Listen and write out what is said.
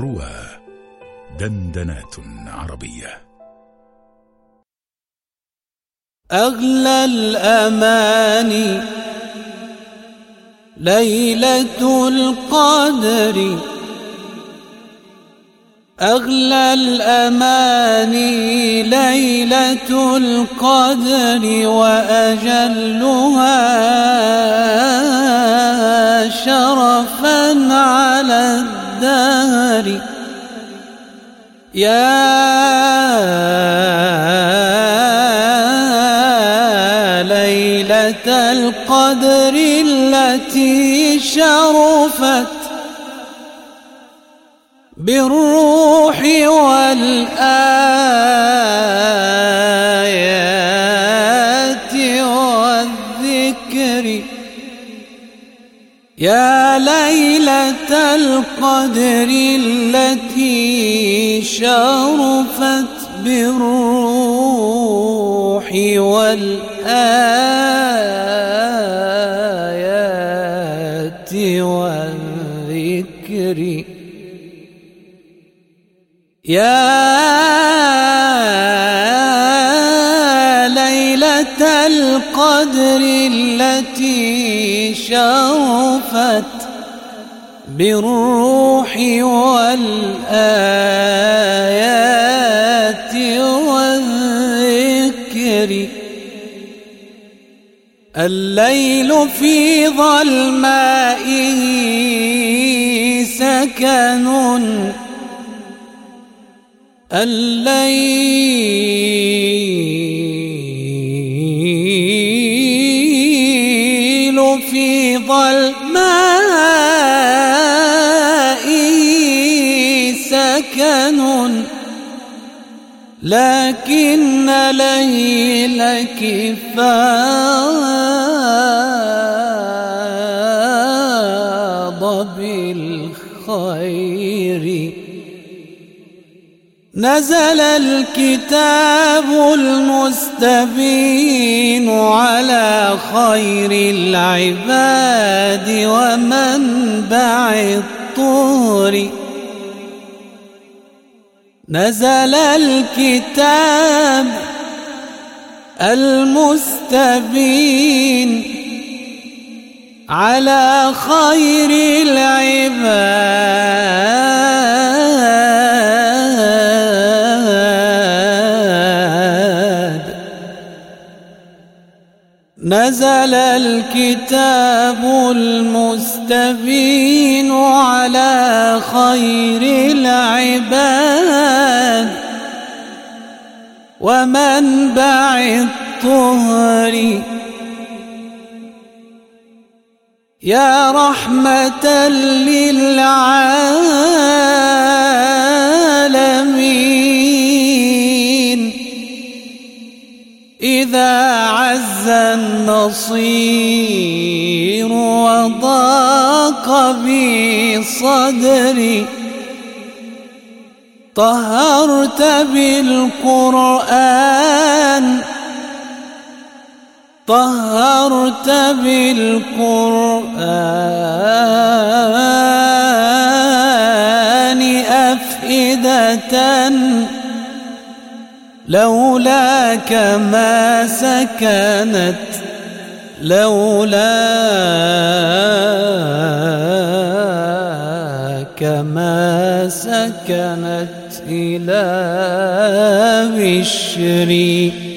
روى دندنات عربية. أغلى الأماني ليلة القدر. أغلى الأماني ليلة القدر وأجلها. الدهر يا ليلة القدر التي شرفت بالروح والآيات والذكر. يا ليلة القدر التي شرفت بالروح والآيات والذكر. يا ليلة القدر التي شرفت بالروح والآيات والذكر. الليل في ظلمائه سكن. الليل في ظلماء سكن لكن ليلك فاض بالخير. نزل الكتاب المستبين على خير العباد ومنبع الطور. نزل الكتاب المستبين على خير العباد نزل الكتاب المستبين على خير العباد ومنبع الطهر. يا رحمة للعالمين. إذا عز النصير وضاق بي صدري طهرت بالقرآن طهرت بالقرآن. لولاك ما سكنت لولاك ما سكنت إلى بشري